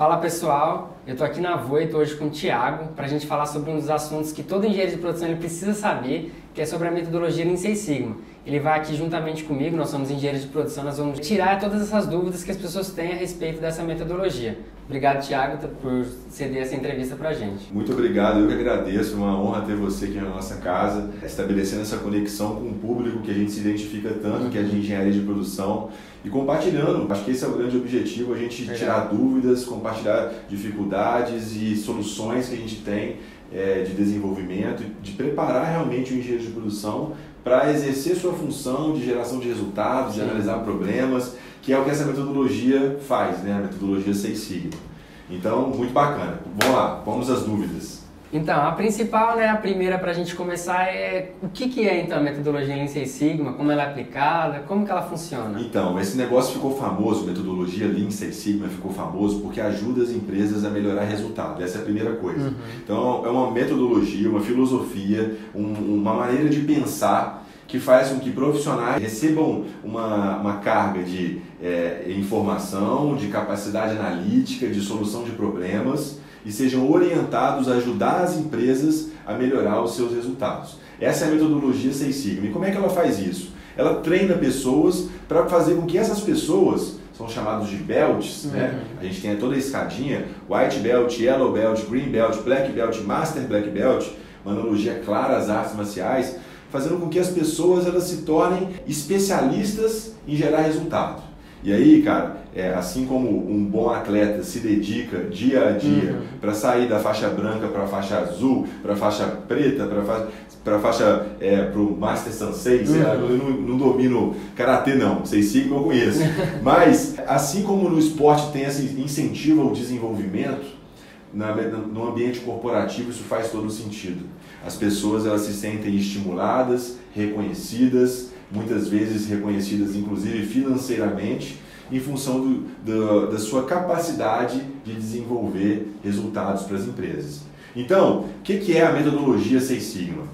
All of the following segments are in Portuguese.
Fala pessoal, eu tô aqui na Voito hoje com o Thiago para a gente falar sobre um dos assuntos que todo engenheiro de produção ele precisa saber, que é sobre a metodologia Lean Six Sigma. Ele vai aqui juntamente comigo, nós somos engenheiros de produção, nós vamos tirar todas essas dúvidas que as pessoas têm a respeito dessa metodologia. Obrigado, Thiago, por ceder essa entrevista para a gente. Muito obrigado, eu que agradeço, uma honra ter você aqui na nossa casa, estabelecendo essa conexão com o público que a gente se identifica tanto, que é de engenharia de produção, e compartilhando. Acho que esse é o grande objetivo, a gente tirar dúvidas, compartilhar dificuldades e soluções que a gente tem é, de desenvolvimento, de preparar realmente o engenheiro de produção para exercer sua função de geração de resultados, Sim. de analisar problemas, que é o que essa metodologia faz, né? a metodologia Seis Sigma. Então, muito bacana. Vamos lá, vamos às dúvidas. Então, a principal, né, a primeira para a gente começar é o que, que é então a metodologia Lean Six Sigma, como ela é aplicada, como que ela funciona? Então, esse negócio ficou famoso, metodologia Lean Six Sigma ficou famoso porque ajuda as empresas a melhorar resultado, essa é a primeira coisa. Uhum. Então, é uma metodologia, uma filosofia, um, uma maneira de pensar que faz com que profissionais recebam uma, uma carga de é, informação, de capacidade analítica, de solução de problemas e sejam orientados a ajudar as empresas a melhorar os seus resultados. Essa é a metodologia Seis Sigma. E como é que ela faz isso? Ela treina pessoas para fazer com que essas pessoas são chamados de belts, né? uhum. A gente tem toda a escadinha, white belt, yellow belt, green belt, black belt, master black belt, uma analogia clara às artes marciais, fazendo com que as pessoas elas se tornem especialistas em gerar resultado. E aí, cara, é, assim como um bom atleta se dedica dia a dia uhum. para sair da faixa branca para a faixa azul, para a faixa preta, para fa a faixa é, para o Master Sensei, uhum. eu não, não domino karatê não, vocês sigam eu conheço. Mas assim como no esporte tem esse incentivo ao desenvolvimento, na, no ambiente corporativo isso faz todo sentido. As pessoas elas se sentem estimuladas, reconhecidas, muitas vezes reconhecidas inclusive financeiramente, em função do, do, da sua capacidade de desenvolver resultados para as empresas. Então, o que, que é a metodologia Seis Sigma?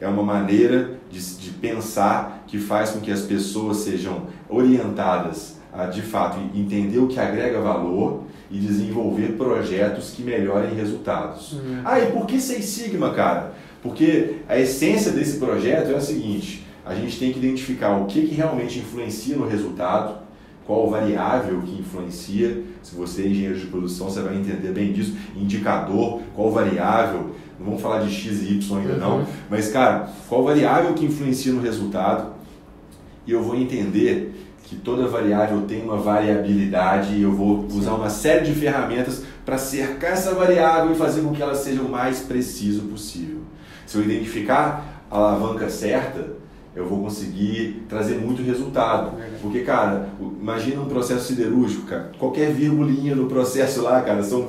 É uma maneira de, de pensar que faz com que as pessoas sejam orientadas a, de fato, entender o que agrega valor e desenvolver projetos que melhorem resultados. Uhum. Ah, e por que Seis Sigma, cara? Porque a essência desse projeto é a seguinte: a gente tem que identificar o que, que realmente influencia no resultado, qual variável que influencia. Se você é engenheiro de produção, você vai entender bem disso. Indicador, qual variável. Não vamos falar de X e Y ainda não. Uhum. Mas, cara, qual variável que influencia no resultado. E eu vou entender que toda variável tem uma variabilidade e eu vou usar uma série de ferramentas para cercar essa variável e fazer com que ela seja o mais preciso possível. Se eu identificar a alavanca certa, eu vou conseguir trazer muito resultado. Porque, cara, imagina um processo siderúrgico, cara. Qualquer virgulinha no processo lá, cara, são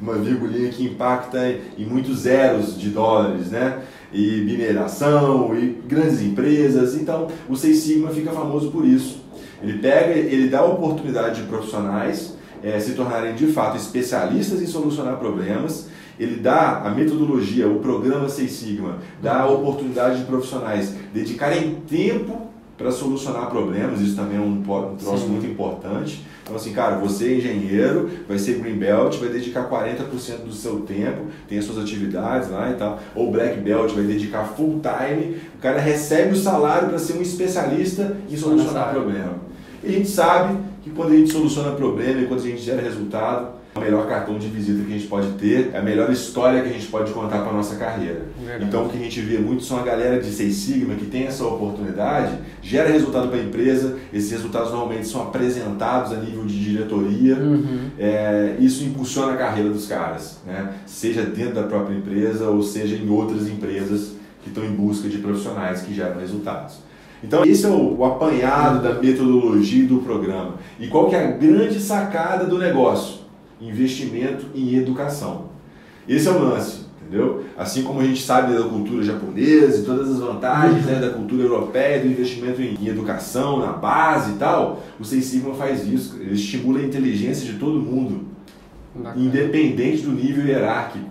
uma virgulinha que impacta em muitos zeros de dólares, né? E mineração, e grandes empresas. Então, o Seis Sigma fica famoso por isso. Ele pega, ele dá oportunidade de profissionais é, se tornarem de fato especialistas em solucionar problemas ele dá a metodologia, o programa Seis Sigma, dá a oportunidade de profissionais dedicarem tempo para solucionar problemas, isso também é um, um troço Sim. muito importante. Então, assim, cara, você é engenheiro, vai ser Green Belt, vai dedicar 40% do seu tempo, tem as suas atividades lá e tal. Ou Black Belt, vai dedicar full time, o cara recebe o salário para ser um especialista em solucionar problema. E a gente sabe que quando a gente soluciona problema e quando a gente gera resultado, o melhor cartão de visita que a gente pode ter, é a melhor história que a gente pode contar para a nossa carreira. Verdade. Então, o que a gente vê muito são a galera de Seis Sigma que tem essa oportunidade, gera resultado para a empresa, esses resultados normalmente são apresentados a nível de diretoria, uhum. é, isso impulsiona a carreira dos caras, né? seja dentro da própria empresa ou seja em outras empresas que estão em busca de profissionais que geram resultados. Então, esse é o, o apanhado da metodologia do programa. E qual que é a grande sacada do negócio? Investimento em educação. Esse é o lance, entendeu? Assim como a gente sabe da cultura japonesa e todas as vantagens né, da cultura europeia, do investimento em, educação, na base e tal, o Seis Sigma faz isso. Ele estimula a inteligência de todo mundo, Bacana. independente do nível hierárquico.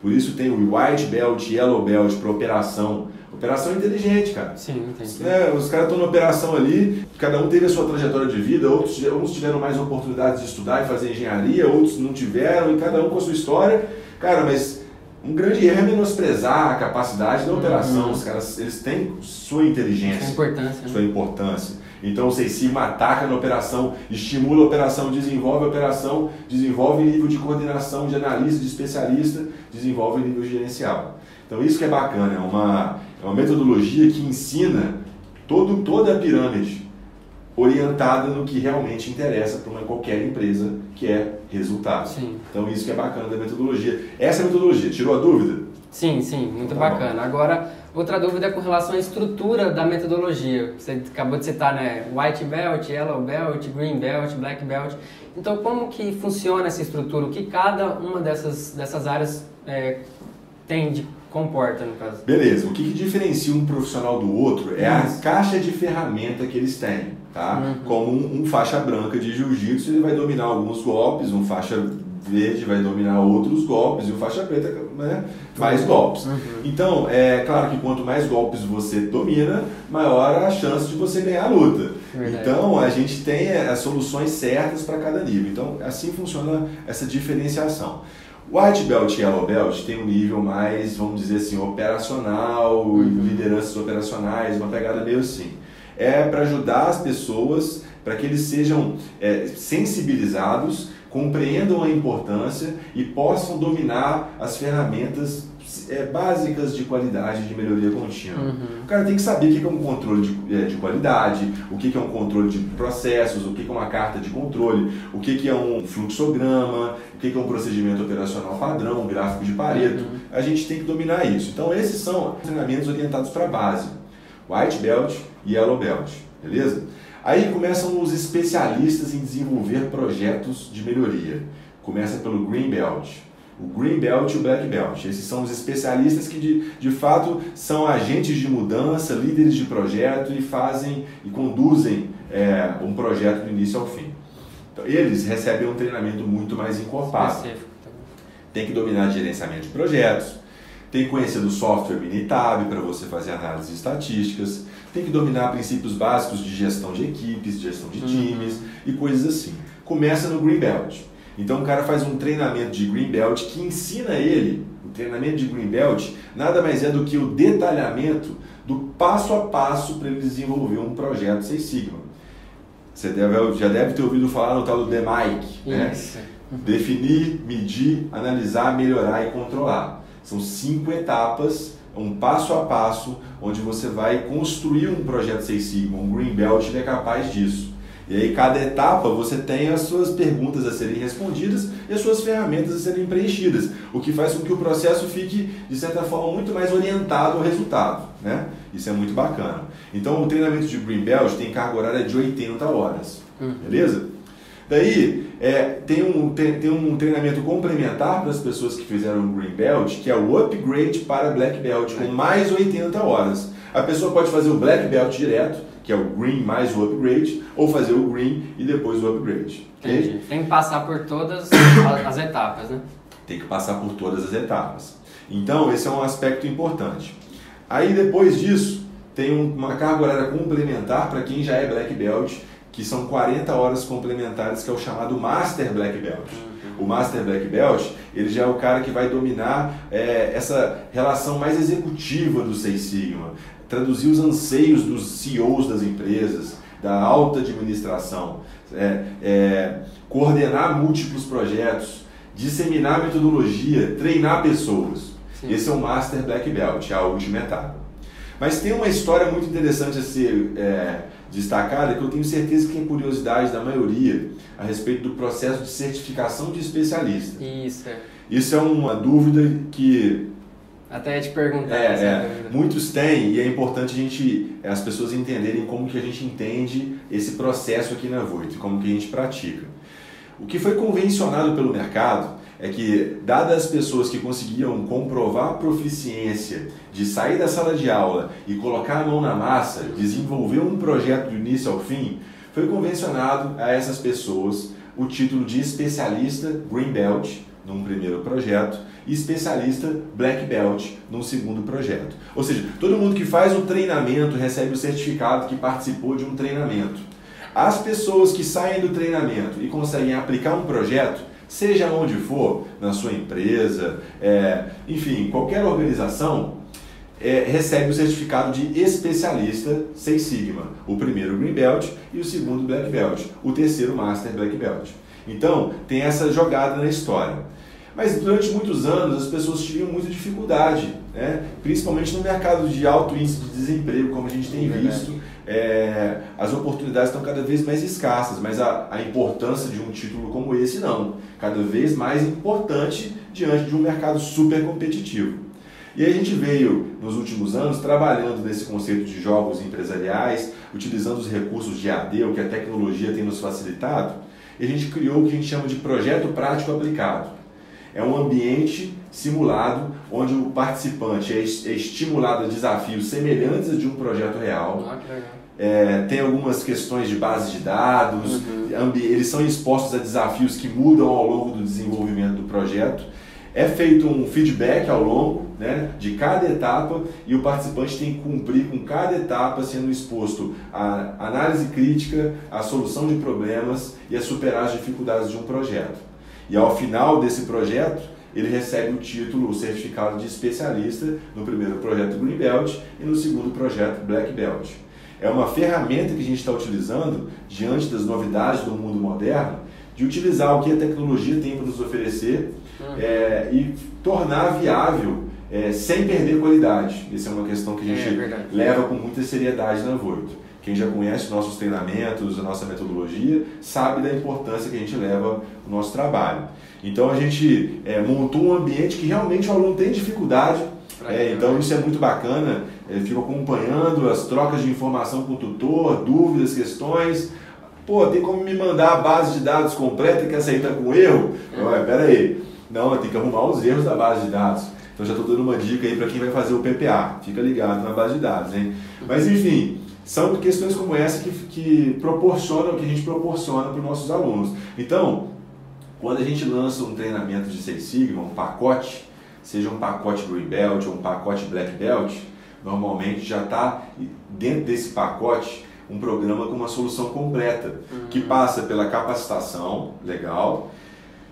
Por isso tem o White Belt, Yellow Belt para operação. Operação inteligente, cara. Sim, entendi. É, os caras estão na operação ali, cada um teve a sua trajetória de vida, outros, uns tiveram mais oportunidades de estudar e fazer engenharia, outros não tiveram, e cada um com a sua história. Cara, mas um grande erro é menosprezar a capacidade da operação. Uhum. Os caras, eles têm sua inteligência. Sua importância. Né? Sua importância. Então o Seis Sigma ataca na operação, estimula a operação, desenvolve a operação, desenvolve nível de coordenação, de analista, de especialista, desenvolve nível gerencial. Então isso que é bacana, é uma, é uma metodologia que ensina todo, toda a pirâmide orientada no que realmente interessa para uma qualquer empresa, que é resultado. Sim. Então isso que é bacana da metodologia. Essa é metodologia. Tirou a dúvida? Sim, sim, muito tá bacana. Bom. Agora, outra dúvida é com relação à estrutura da metodologia. Você acabou de citar, né? White Belt, Yellow Belt, Green Belt, Black Belt. Então, como que funciona essa estrutura? O que cada uma dessas, dessas áreas é, tem de comporta, no caso. Beleza, o que, que diferencia um profissional do outro é a caixa de ferramenta que eles têm, tá? Uhum. Como um, um, faixa branca de jiu-jitsu, ele vai dominar alguns golpes, um faixa verde vai dominar outros golpes e o faixa preta né, mais golpes. Uhum. Então, é claro que quanto mais golpes você domina, maior a chance de você ganhar a luta. Verdade. Então, a gente tem as soluções certas para cada nível. Então, assim funciona essa diferenciação. White Belt e Yellow Belt tem um nível mais, vamos dizer assim, operacional, uhum. lideranças operacionais, uma pegada meio assim. É para ajudar as pessoas, para que eles sejam é, sensibilizados, compreendam a importância e possam dominar as ferramentas é, básicas de qualidade de melhoria contínua. Uhum. O cara tem que saber o que é um controle de, é, de qualidade, o que é um controle de processos, o que é uma carta de controle, o que é um fluxograma, o que é um procedimento operacional padrão, um gráfico de Pareto. Uhum. A gente tem que dominar isso. Então, esses são treinamentos orientados para a base: White Belt e Yellow Belt, beleza? Aí começam os especialistas em desenvolver projetos de melhoria. Começa pelo Green Belt o Green Belt e o Black Belt. Esses são os especialistas que de, de fato são agentes de mudança, líderes de projeto e fazem e conduzem é, um projeto do início ao fim. Então, eles recebem um treinamento muito mais encorpado. Tem que dominar gerenciamento de projetos, tem que conhecer do software Minitab para você fazer análises estatísticas, tem que dominar princípios básicos de gestão de equipes, de gestão de uhum. times uhum. e coisas assim. Começa no Green Belt. Então o cara faz um treinamento de Green Belt que ensina ele, o treinamento de Green Belt, nada mais é do que o detalhamento do passo a passo para ele desenvolver um projeto Seis Sigma. Você deve, já deve ter ouvido falar no tal do DMAIC, né? Uhum. Definir, medir, analisar, melhorar e controlar. São cinco etapas, um passo a passo, onde você vai construir um projeto Seis Sigma. Um Green Belt ele é capaz disso. E aí, cada etapa, você tem as suas perguntas a serem respondidas e as suas ferramentas a serem preenchidas, o que faz com que o processo fique, de certa forma, muito mais orientado ao resultado. Né? Isso é muito bacana. Então, o treinamento de Green Belt tem carga horária de 80 horas. Hum. Beleza? Daí, é, tem, um, tem, tem, um treinamento complementar para as pessoas que fizeram o Green Belt, que é o Upgrade para Black Belt, com mais 80 horas. A pessoa pode fazer o Black Belt direto, que é o green mais o upgrade, ou fazer o green e depois o upgrade. Okay? Tem que passar por todas as etapas, né? Tem que passar por todas as etapas. Então, esse é um aspecto importante. Aí, depois disso, tem uma carga horária complementar para quem já é Black Belt, que são 40 horas complementares, que é o chamado Master Black Belt. Uhum. O Master Black Belt, ele já é o cara que vai dominar é, essa relação mais executiva do Seis Sigma traduzir os anseios dos CEOs das empresas, da alta administração, é, é, coordenar múltiplos projetos, disseminar metodologia, treinar pessoas. Sim. Esse é o Master Black Belt, a última etapa. Mas tem uma história muito interessante a ser é, destacada que eu tenho certeza que tem curiosidade da maioria a respeito do processo de certificação de especialista. Isso. É. Isso é uma dúvida que até te perguntar. É, é. Muitos têm e é importante a gente, as pessoas entenderem como que a gente entende esse processo aqui na Voit, como que a gente pratica. O que foi convencionado pelo mercado é que, dadas as pessoas que conseguiam comprovar a proficiência de sair da sala de aula e colocar a mão na massa, desenvolver um projeto do início ao fim, foi convencionado a essas pessoas o título de especialista Green Belt num primeiro projeto e especialista Black Belt num segundo projeto. Ou seja, todo mundo que faz o treinamento recebe o certificado que participou de um treinamento. As pessoas que saem do treinamento e conseguem aplicar um projeto, seja onde for, na sua empresa, é, enfim, qualquer organização, é, recebe o certificado de especialista Seis Sigma. O primeiro Green Belt e o segundo Black Belt. O terceiro Master Black Belt. Então, tem essa jogada na história. Mas durante muitos anos as pessoas tinham muita dificuldade, né? principalmente no mercado de alto índice de desemprego, como a gente tem visto. É, as oportunidades estão cada vez mais escassas, mas a, a importância de um título como esse não. Cada vez mais importante diante de um mercado super competitivo. E a gente veio, nos últimos anos, trabalhando nesse conceito de jogos empresariais, utilizando os recursos de AD, o que a tecnologia tem nos facilitado, e a gente criou o que a gente chama de projeto prático aplicado. É um ambiente simulado onde o participante é, é estimulado a desafios semelhantes de um projeto real. Ah, que legal. É, tem algumas questões de base de dados, uhum. eles são expostos a desafios que mudam ao longo do desenvolvimento do projeto. É feito um feedback ao longo né, de cada etapa e o participante tem que cumprir com cada etapa sendo exposto à análise crítica, à solução de problemas e a superar as dificuldades de um projeto. E ao final desse projeto, ele recebe o título, o certificado de especialista no primeiro projeto Green Belt e no segundo projeto Black Belt. É uma ferramenta que a gente está utilizando diante das novidades do mundo moderno, de utilizar o que a tecnologia tem para nos oferecer uhum. é, e tornar viável é, sem perder qualidade. Essa é uma questão que a gente é, leva com muita seriedade na Voito. Quem já conhece nossos treinamentos, a nossa metodologia, sabe da importância que a gente leva no nosso trabalho. Então a gente é, montou um ambiente que realmente o aluno tem dificuldade. É, então isso é muito bacana. Eu fico acompanhando as trocas de informação com o tutor, dúvidas, questões. Pô, tem como me mandar a base de dados completa que aceita com erro? Ué, pera aí. Não, tem que arrumar os erros da base de dados. Então já estou dando uma dica aí para quem vai fazer o PPA. Fica ligado na base de dados, hein? Mas enfim, são questões como essa que, que proporcionam, que a gente proporciona para os nossos alunos. Então, quando a gente lança um treinamento de Six Sigma, um pacote, seja um pacote Green Belt ou um pacote Black Belt, normalmente já está dentro desse pacote um programa com uma solução completa, uhum. que passa pela capacitação, legal,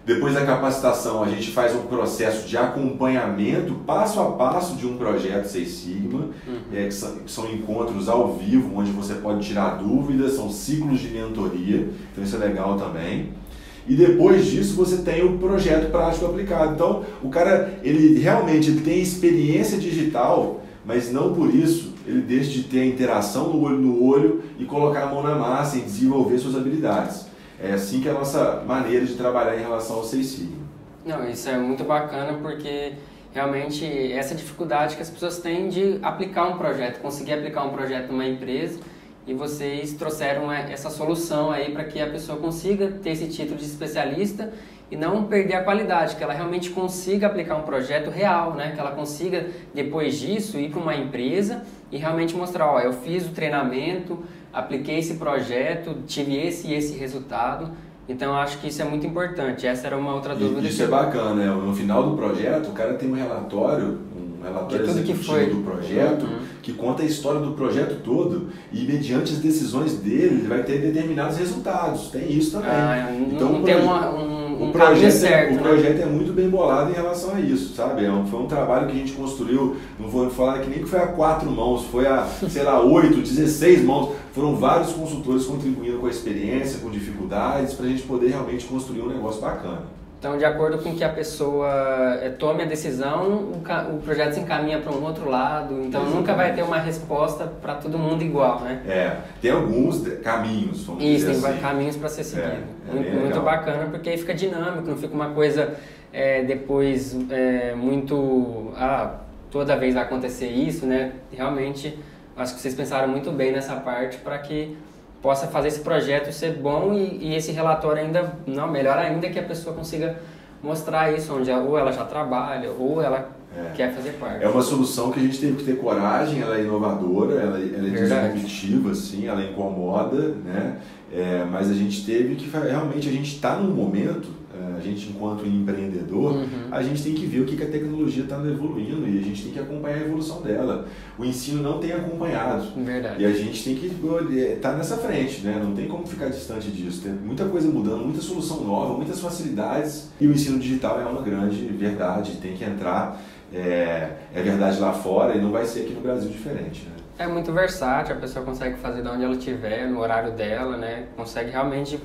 depois da capacitação, a gente faz um processo de acompanhamento passo a passo de um projeto Seis Sigma, uhum. é, que, são, que, são, encontros ao vivo, onde você pode tirar dúvidas, são ciclos de mentoria, então isso é legal também. E depois disso você tem o projeto prático aplicado. Então o cara ele realmente ele tem experiência digital, mas não por isso ele deixa de ter a interação no olho no olho e colocar a mão na massa e desenvolver suas habilidades. É assim que é a nossa maneira de trabalhar em relação ao Seis Sigma. Não, isso é muito bacana porque realmente essa dificuldade que as pessoas têm de aplicar um projeto, conseguir aplicar um projeto numa empresa e vocês trouxeram essa solução aí para que a pessoa consiga ter esse título de especialista e não perder a qualidade, que ela realmente consiga aplicar um projeto real, né? Que ela consiga depois disso ir para uma empresa e realmente mostrar, ó, eu fiz o treinamento, apliquei esse projeto, tive esse e esse resultado. Então eu acho que isso é muito importante. Essa era uma outra dúvida. Isso é bacana, né? No final do projeto, o cara tem um relatório, um relatório executivo do projeto, uhum. que conta a história do projeto todo e mediante as decisões dele, ele vai ter determinados resultados. Tem isso também. Ah, então, não, tem uma, um o projeto, certo, o né? projeto é muito bem bolado em relação a isso, sabe? É um, foi um trabalho que a gente construiu, não vou falar que nem que foi a quatro mãos, foi a, sei lá, oito, dezesseis mãos. Foram vários consultores contribuindo com a experiência, com dificuldades, para a gente poder realmente construir um negócio bacana. Então, de acordo com que a pessoa é, tome a decisão, o, o, projeto se encaminha para um outro lado. Então, Exatamente. nunca vai ter uma resposta para todo mundo igual, né? É, tem alguns caminhos, vamos Isso, dizer tem assim. caminhos para ser seguido. É, é muito, muito, bacana, porque aí fica dinâmico, não fica uma coisa é, depois é, muito... Ah, toda vez vai acontecer isso, né? Realmente, acho que vocês pensaram muito bem nessa parte para que possa fazer esse projeto ser bom e, e, esse relatório ainda, não, melhor ainda que a pessoa consiga mostrar isso, onde ou ela já trabalha, ou ela é. quer fazer parte. É uma solução que a gente teve que ter coragem, ela é inovadora, ela, ela é disruptiva, assim, ela incomoda, né? É, mas a gente teve que realmente a gente está num momento, a gente enquanto empreendedor, uhum. a gente tem que ver o que, que a tecnologia está evoluindo e a gente tem que acompanhar a evolução dela. O ensino não tem acompanhado. Verdade. E a gente tem que estar tá nessa frente, né? Não tem como ficar distante disso. Tem muita coisa mudando, muita solução nova, muitas facilidades. E o ensino digital é uma grande verdade, tem que entrar. É, é verdade lá fora e não vai ser aqui no Brasil diferente, né? É muito versátil, a pessoa consegue fazer de onde ela estiver, no horário dela, né? Consegue realmente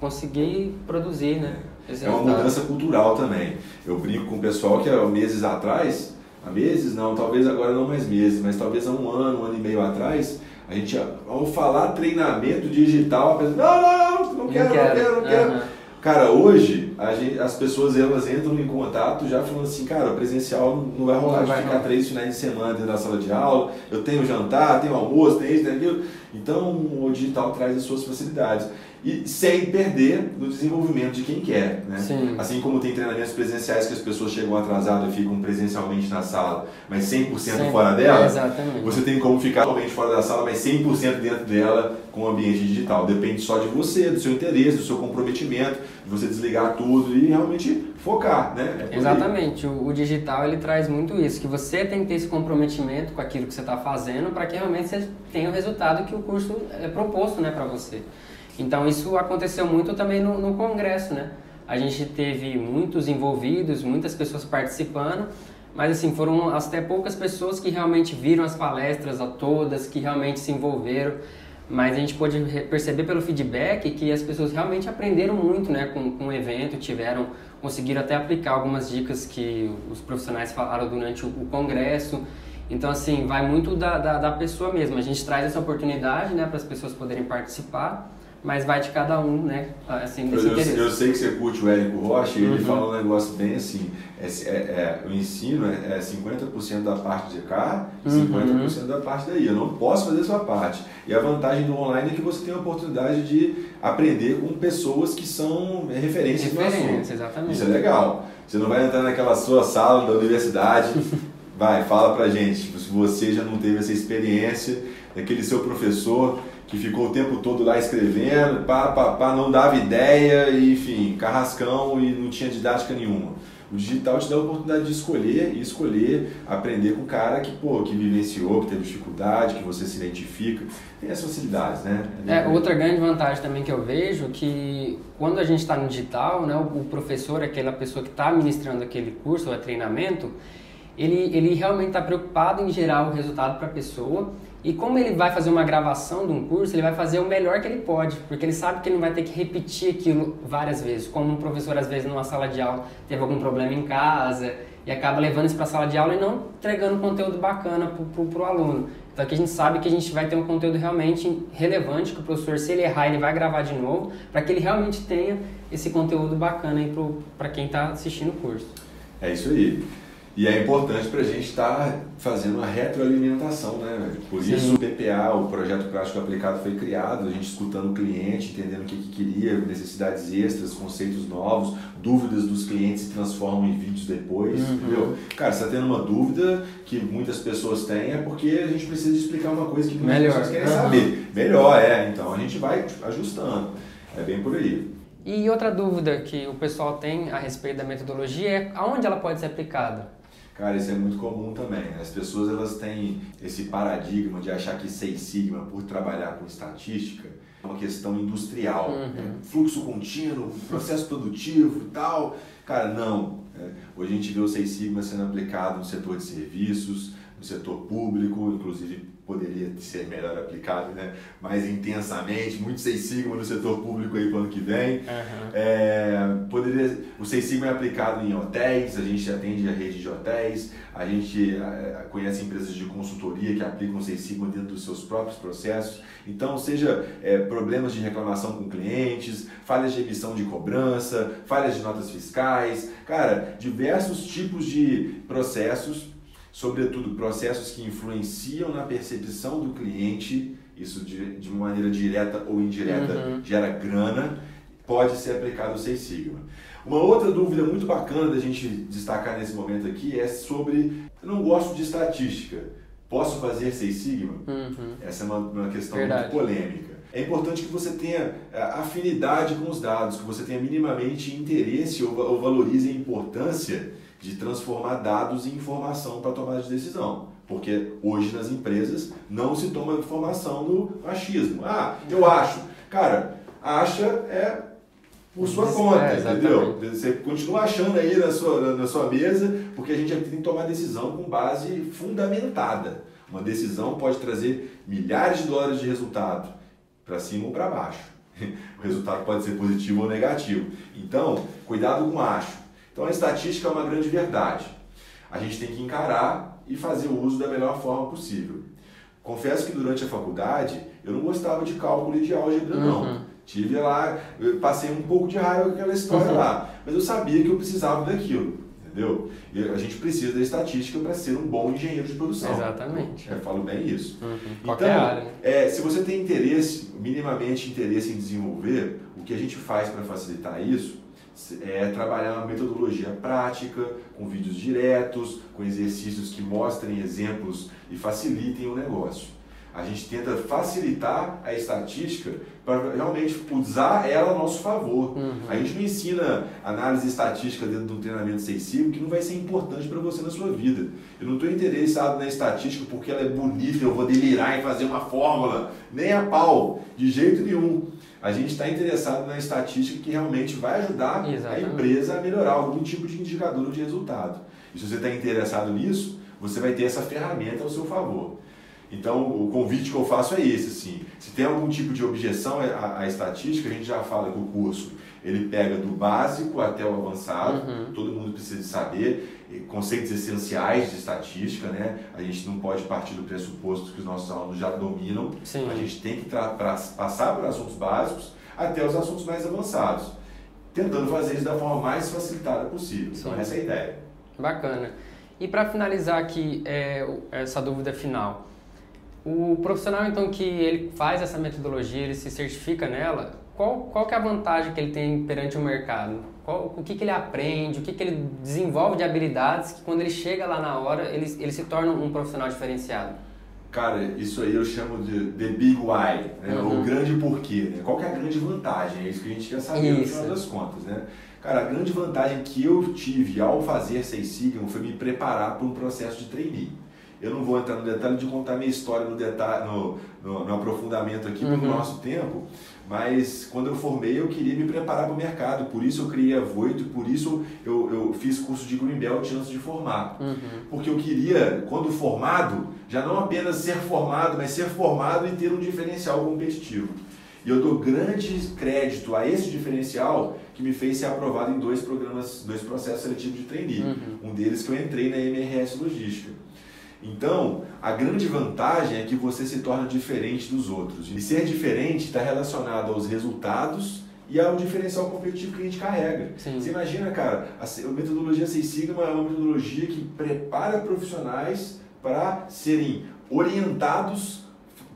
conseguir produzir, né? É uma mudança cultural também. Eu brinco com o pessoal que há meses atrás, há meses não, talvez agora não mais meses, mas talvez há um ano, um ano e meio atrás, a gente, ao falar treinamento digital, a pessoa, não, não, não, não quero, não quero, não quero. Não. Uhum. Cara, hoje gente, as pessoas elas entram em contato já falando assim, cara, o presencial não vai rolar de ficar três finais de semana dentro da sala de aula, eu tenho jantar, tenho almoço, tem isso, tem aquilo. Então o digital traz as suas facilidades e sem perder no desenvolvimento de quem quer. Né? Sim. Assim como tem treinamentos presenciais que as pessoas chegam atrasadas e ficam presencialmente na sala, mas 100% Sempre. fora dela, Exatamente. você tem como ficar totalmente fora da sala, mas 100% dentro dela com o ambiente digital. Depende só de você, do seu interesse, do seu comprometimento, de você desligar tudo e realmente focar. Né? É Exatamente. O, o, digital ele traz muito isso, que você tem que ter esse comprometimento com aquilo que você está fazendo para que realmente você tenha o resultado que o curso é proposto né, para você. Então isso aconteceu muito também no, no congresso, né? A gente teve muitos envolvidos, muitas pessoas participando, mas assim foram até poucas pessoas que realmente viram as palestras a todas, que realmente se envolveram. Mas a gente pôde perceber pelo feedback que as pessoas realmente aprenderam muito, né, com, com o evento, tiveram conseguiram até aplicar algumas dicas que os profissionais falaram durante o, o congresso. Então, assim, vai muito da, da, da, pessoa mesmo. A gente traz essa oportunidade né, para as pessoas poderem participar mas vai de cada um, né? Assim, desse eu, interesse. eu sei que você curte o Érico Rocha e ele uhum. fala um negócio bem assim, é, é, é o ensino é, é 50% da parte de cá e uhum. 50% da parte daí. Eu não posso fazer a sua parte. E a vantagem do online é que você tem a oportunidade de aprender com pessoas que são referências no assunto. exatamente. Isso é legal. Você não vai entrar naquela sua sala da universidade, vai, fala pra gente, se você já não teve essa experiência, daquele seu professor que ficou o tempo todo lá escrevendo, pá, pá, pá, não dava ideia, enfim, carrascão e não tinha didática nenhuma. O digital te dá a oportunidade de escolher e escolher aprender com o cara que, pô, que vivenciou, que teve dificuldade, que você se identifica. Tem as facilidades, né? É, outra grande vantagem também que eu vejo que quando a gente está no digital, né, o professor, aquela pessoa que está ministrando aquele curso ou treinamento, ele, ele realmente está preocupado em gerar o resultado para a pessoa e como ele vai fazer uma gravação de um curso, ele vai fazer o melhor que ele pode, porque ele sabe que ele não vai ter que repetir aquilo várias vezes. Como um professor, às vezes, numa sala de aula, teve algum problema em casa e acaba levando isso para a sala de aula e não entregando conteúdo bacana para o aluno. Então aqui a gente sabe que a gente vai ter um conteúdo realmente relevante, que o professor, se ele errar, ele vai gravar de novo, para que ele realmente tenha esse conteúdo bacana para quem está assistindo o curso. É isso aí. E é importante para a gente estar tá fazendo uma retroalimentação, né? Por Sim. isso o PPA, o Projeto Prático Aplicado, foi criado, a gente escutando o cliente, entendendo o que, que queria, necessidades extras, conceitos novos, dúvidas dos clientes se transformam em vídeos depois, uhum. entendeu? Cara, você está tendo uma dúvida que muitas pessoas têm, é porque a gente precisa explicar uma coisa que muitas Melhor. pessoas querem saber. Melhor, é. Então a gente vai ajustando. É bem por aí. E outra dúvida que o pessoal tem a respeito da metodologia é aonde ela pode ser aplicada? Cara, isso é muito comum também. Né? As pessoas elas têm esse paradigma de achar que Seis Sigma, por trabalhar com estatística, é uma questão industrial. Uhum. Né? Fluxo contínuo, processo produtivo e tal. Cara, não. É, hoje a gente vê o Seis Sigma sendo aplicado no setor de serviços, no setor público, inclusive poderia ser melhor aplicado né? mais intensamente, muito Seis Sigma no setor público aí para o ano que vem. Uhum. É, poderia, o Seis Sigma é aplicado em hotéis, a gente atende a rede de hotéis, a gente é, conhece empresas de consultoria que aplicam o Seis Sigma dentro dos seus próprios processos. Então, seja é, problemas de reclamação com clientes, falhas de emissão de cobrança, falhas de notas fiscais, cara, diversos tipos de processos sobretudo processos que influenciam na percepção do cliente, isso de, de uma maneira direta ou indireta uhum. gera grana, pode ser aplicado o Seis Sigma. Uma outra dúvida muito bacana da gente destacar nesse momento aqui é sobre, eu não gosto de estatística, posso fazer Seis Sigma? Uhum. Essa é uma, uma questão Verdade. muito polêmica. é importante que você tenha é, afinidade com os dados, que você tenha minimamente interesse ou, ou valorize a importância de transformar dados em informação para tomada de decisão. Porque hoje nas empresas não se toma informação no achismo. Ah, eu acho. Cara, acha é por sua conta, é, entendeu? Você continua achando aí na sua, na sua mesa, porque a gente tem que tomar decisão com base fundamentada. Uma decisão pode trazer milhares de dólares de resultado, para cima ou para baixo. O resultado pode ser positivo ou negativo. Então, cuidado com acho. Então, a estatística é uma grande verdade. A gente tem que encarar e fazer o uso da melhor forma possível. Confesso que durante a faculdade eu não gostava de cálculo e de álgebra, não. Uhum. Tive lá, passei um pouco de raiva com aquela história uhum. lá, mas eu sabia que eu precisava daquilo, entendeu? E a gente precisa da estatística para ser um bom engenheiro de produção. Exatamente. Eu falo bem isso. Uhum. Então, área. Né? É, se você tem interesse, minimamente interesse em desenvolver, o que a gente faz para facilitar isso é trabalhar uma metodologia prática, com vídeos diretos, com exercícios que mostrem exemplos e facilitem o negócio. A gente tenta facilitar a estatística para realmente usar ela a nosso favor. Uhum. A gente não ensina análise estatística dentro de um treinamento sensível que não vai ser importante para você na sua vida. Eu não estou interessado na estatística porque ela é bonita, eu vou delirar e fazer uma fórmula. Nem a pau, de jeito nenhum. A gente está interessado na estatística que realmente vai ajudar Exatamente. a empresa a melhorar algum tipo de indicador de resultado. E se você está interessado nisso, você vai ter essa ferramenta ao seu favor. Então, o convite que eu faço é esse, assim, se tem algum tipo de objeção à, à estatística, a gente já fala que o curso ele pega do básico até o avançado, uhum. todo mundo precisa saber conceitos essenciais de estatística, né? A gente não pode partir do pressuposto que os nossos alunos já dominam, Sim. a gente tem que passar por assuntos básicos até os assuntos mais avançados, tentando fazer isso da forma mais facilitada possível. Então, Sim. Então, essa é a ideia. Bacana. E para finalizar aqui é, essa dúvida final, o profissional, então, que ele faz essa metodologia, ele se certifica nela, qual, qual que é a vantagem que ele tem perante o mercado? Qual, o que, que ele aprende, o que, que ele desenvolve de habilidades que quando ele chega lá na hora, ele, ele se torna um profissional diferenciado? Cara, isso aí eu chamo de the big why, né? Uhum. o grande porquê. Né? Qual que é a grande vantagem? É isso que a gente quer saber isso. no final das contas. Né? Cara, a grande vantagem que eu tive ao fazer Seis Sigma foi me preparar para um processo de trainee. Eu não vou entrar no detalhe de contar minha história no, detalhe, no, no, no aprofundamento aqui uhum. nosso tempo, mas quando eu formei eu queria me preparar para o mercado, por isso eu criei a Voito, por isso eu, eu fiz curso de Greenbelt antes de formar. Uhum. Porque eu queria, quando formado, já não apenas ser formado, mas ser formado e ter um diferencial competitivo. E eu dou grande crédito a esse diferencial que me fez ser aprovado em dois programas, dois processos seletivos de trainee. Uhum. Um deles que eu entrei na MRS Logística. Então, a grande vantagem é que você se torna diferente dos outros. E ser diferente está relacionado aos resultados e ao diferencial competitivo que a gente carrega. Sim. Você imagina, cara, a metodologia Seis Sigma é uma metodologia que prepara profissionais para serem orientados,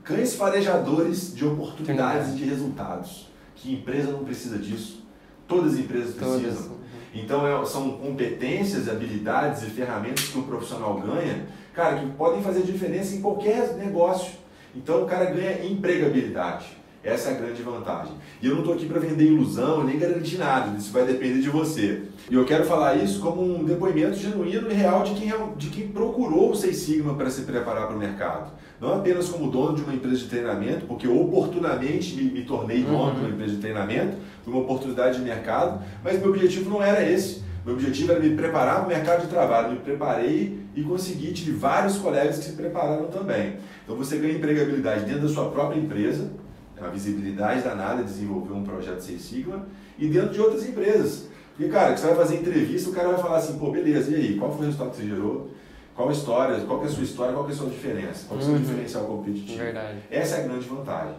cães farejadores de oportunidades e de resultados. Que empresa não precisa disso? Todas as empresas precisam. Todas. Então, é, são competências, habilidades e ferramentas que o profissional ganha cara, que podem fazer diferença em qualquer negócio. Então o cara ganha empregabilidade. Essa é a grande vantagem. E eu não estou aqui para vender ilusão nem garantir nada, isso vai depender de você. E eu quero falar isso como um depoimento genuíno e real de quem, é de quem procurou o Seis Sigma para se preparar para o mercado. Não apenas como dono de uma empresa de treinamento, porque oportunamente me, me tornei dono uhum. de uma empresa de treinamento, foi uma oportunidade de mercado, mas meu objetivo não era esse. Meu objetivo era me preparar para o mercado de trabalho. Me preparei e consegui, tive vários colegas que se prepararam também. Então você ganha empregabilidade dentro da sua própria empresa, é uma visibilidade danada desenvolver um projeto Seis Sigma, e dentro de outras empresas. Porque, cara, que você vai fazer entrevista, o cara vai falar assim, pô, beleza, e aí, qual foi o resultado que você gerou? Qual a história? Qual é a sua história? Qual é a sua diferença? Qual é o seu uhum. diferencial competitivo? Verdade. Essa é a grande vantagem.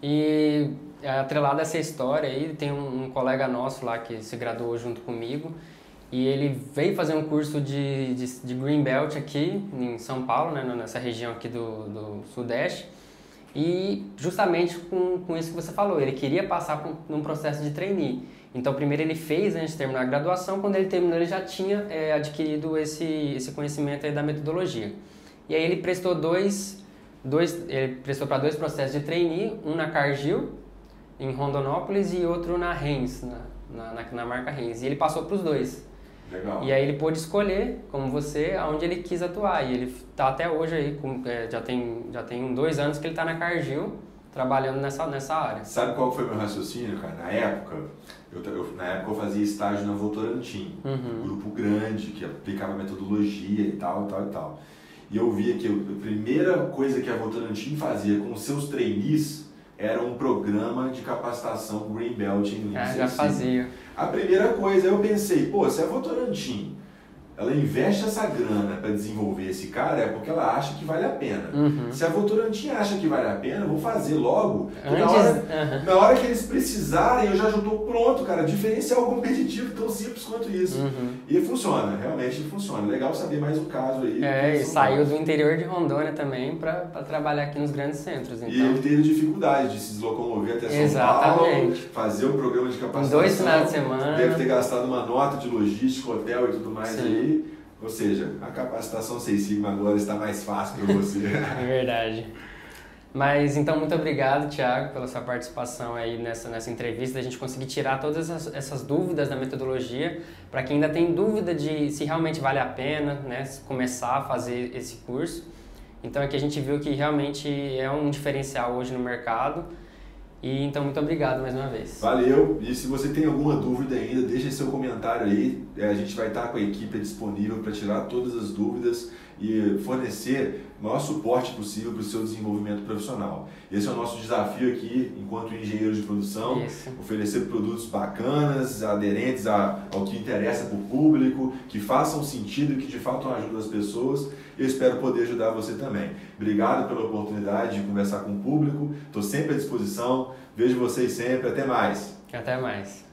E atrelado a essa história aí, tem um, um colega nosso lá que se graduou junto comigo, e ele veio fazer um curso de, de, de Green Belt aqui em São Paulo, né, nessa região aqui do, do Sudeste. E justamente com, com isso que você falou, ele queria passar por um processo de trainee. Então, primeiro ele fez antes de terminar a graduação, quando ele terminou, ele já tinha é, adquirido esse, esse conhecimento da metodologia. E aí ele prestou dois, dois, ele prestou para dois processos de trainee, um na Cargill, em Rondonópolis, e outro na Heinz, na, na, na marca Heinz. E ele passou para os dois. Legal. E aí ele pôde escolher, como você, aonde ele quis atuar. E ele está até hoje aí, com, é, já, tem, já tem dois anos que ele está na Cargill, trabalhando nessa, nessa área. Sabe qual foi o meu raciocínio, cara? Na época, eu, eu, na época eu fazia estágio na Votorantim, Uhum. um grupo grande que aplicava metodologia e tal, e tal, e tal. E eu via que a primeira coisa que a Votorantim fazia com os seus trainees era um programa de capacitação Green Belt em Lean É, Six já fazia. A primeira coisa, eu pensei, pô, se a Votorantim ela investe essa grana para desenvolver esse cara, é porque ela acha que vale a pena. Uhum. Se a Votorantim acha que vale a pena, eu vou fazer logo. que na, Antes. hora, Aham. na hora que eles precisarem, eu já estou pronto, cara. Diferencial competitivo tão simples quanto isso. Uhum. E funciona, realmente funciona. Legal saber mais um caso aí. É, e saiu do interior de Rondônia também para trabalhar aqui nos grandes centros. E Então, ele teve dificuldade de se deslocomover até São Exatamente. Paulo, fazer o programa de em capacitação. dois finais de semana. Deve ter gastado uma nota de logística, hotel e tudo mais Sim. aí. Ou seja, a capacitação Seis Sigma agora está mais fácil para você. É verdade. Mas então, muito obrigado, Thiago, pela sua participação aí nessa, nessa entrevista, a gente conseguir tirar todas essas, essas dúvidas da metodologia, para quem ainda tem dúvida de se realmente vale a pena né, começar a fazer esse curso. Então, aqui a gente viu que realmente é um diferencial hoje no mercado. E então, muito obrigado mais uma vez. Valeu! E se você tem alguma dúvida ainda, deixe seu comentário aí. É, A gente vai estar com a equipe disponível para tirar todas as dúvidas e fornecer maior suporte possível para o seu desenvolvimento profissional. Esse é o nosso desafio aqui, enquanto engenheiros de produção, Isso. oferecer produtos bacanas, aderentes a- ao que interessa para o público, que façam sentido e que de fato ajudem as pessoas. Eu espero poder ajudar você também. Obrigado pela oportunidade de conversar com o público. Estou sempre à disposição. Vejo vocês sempre. Até mais. Até mais.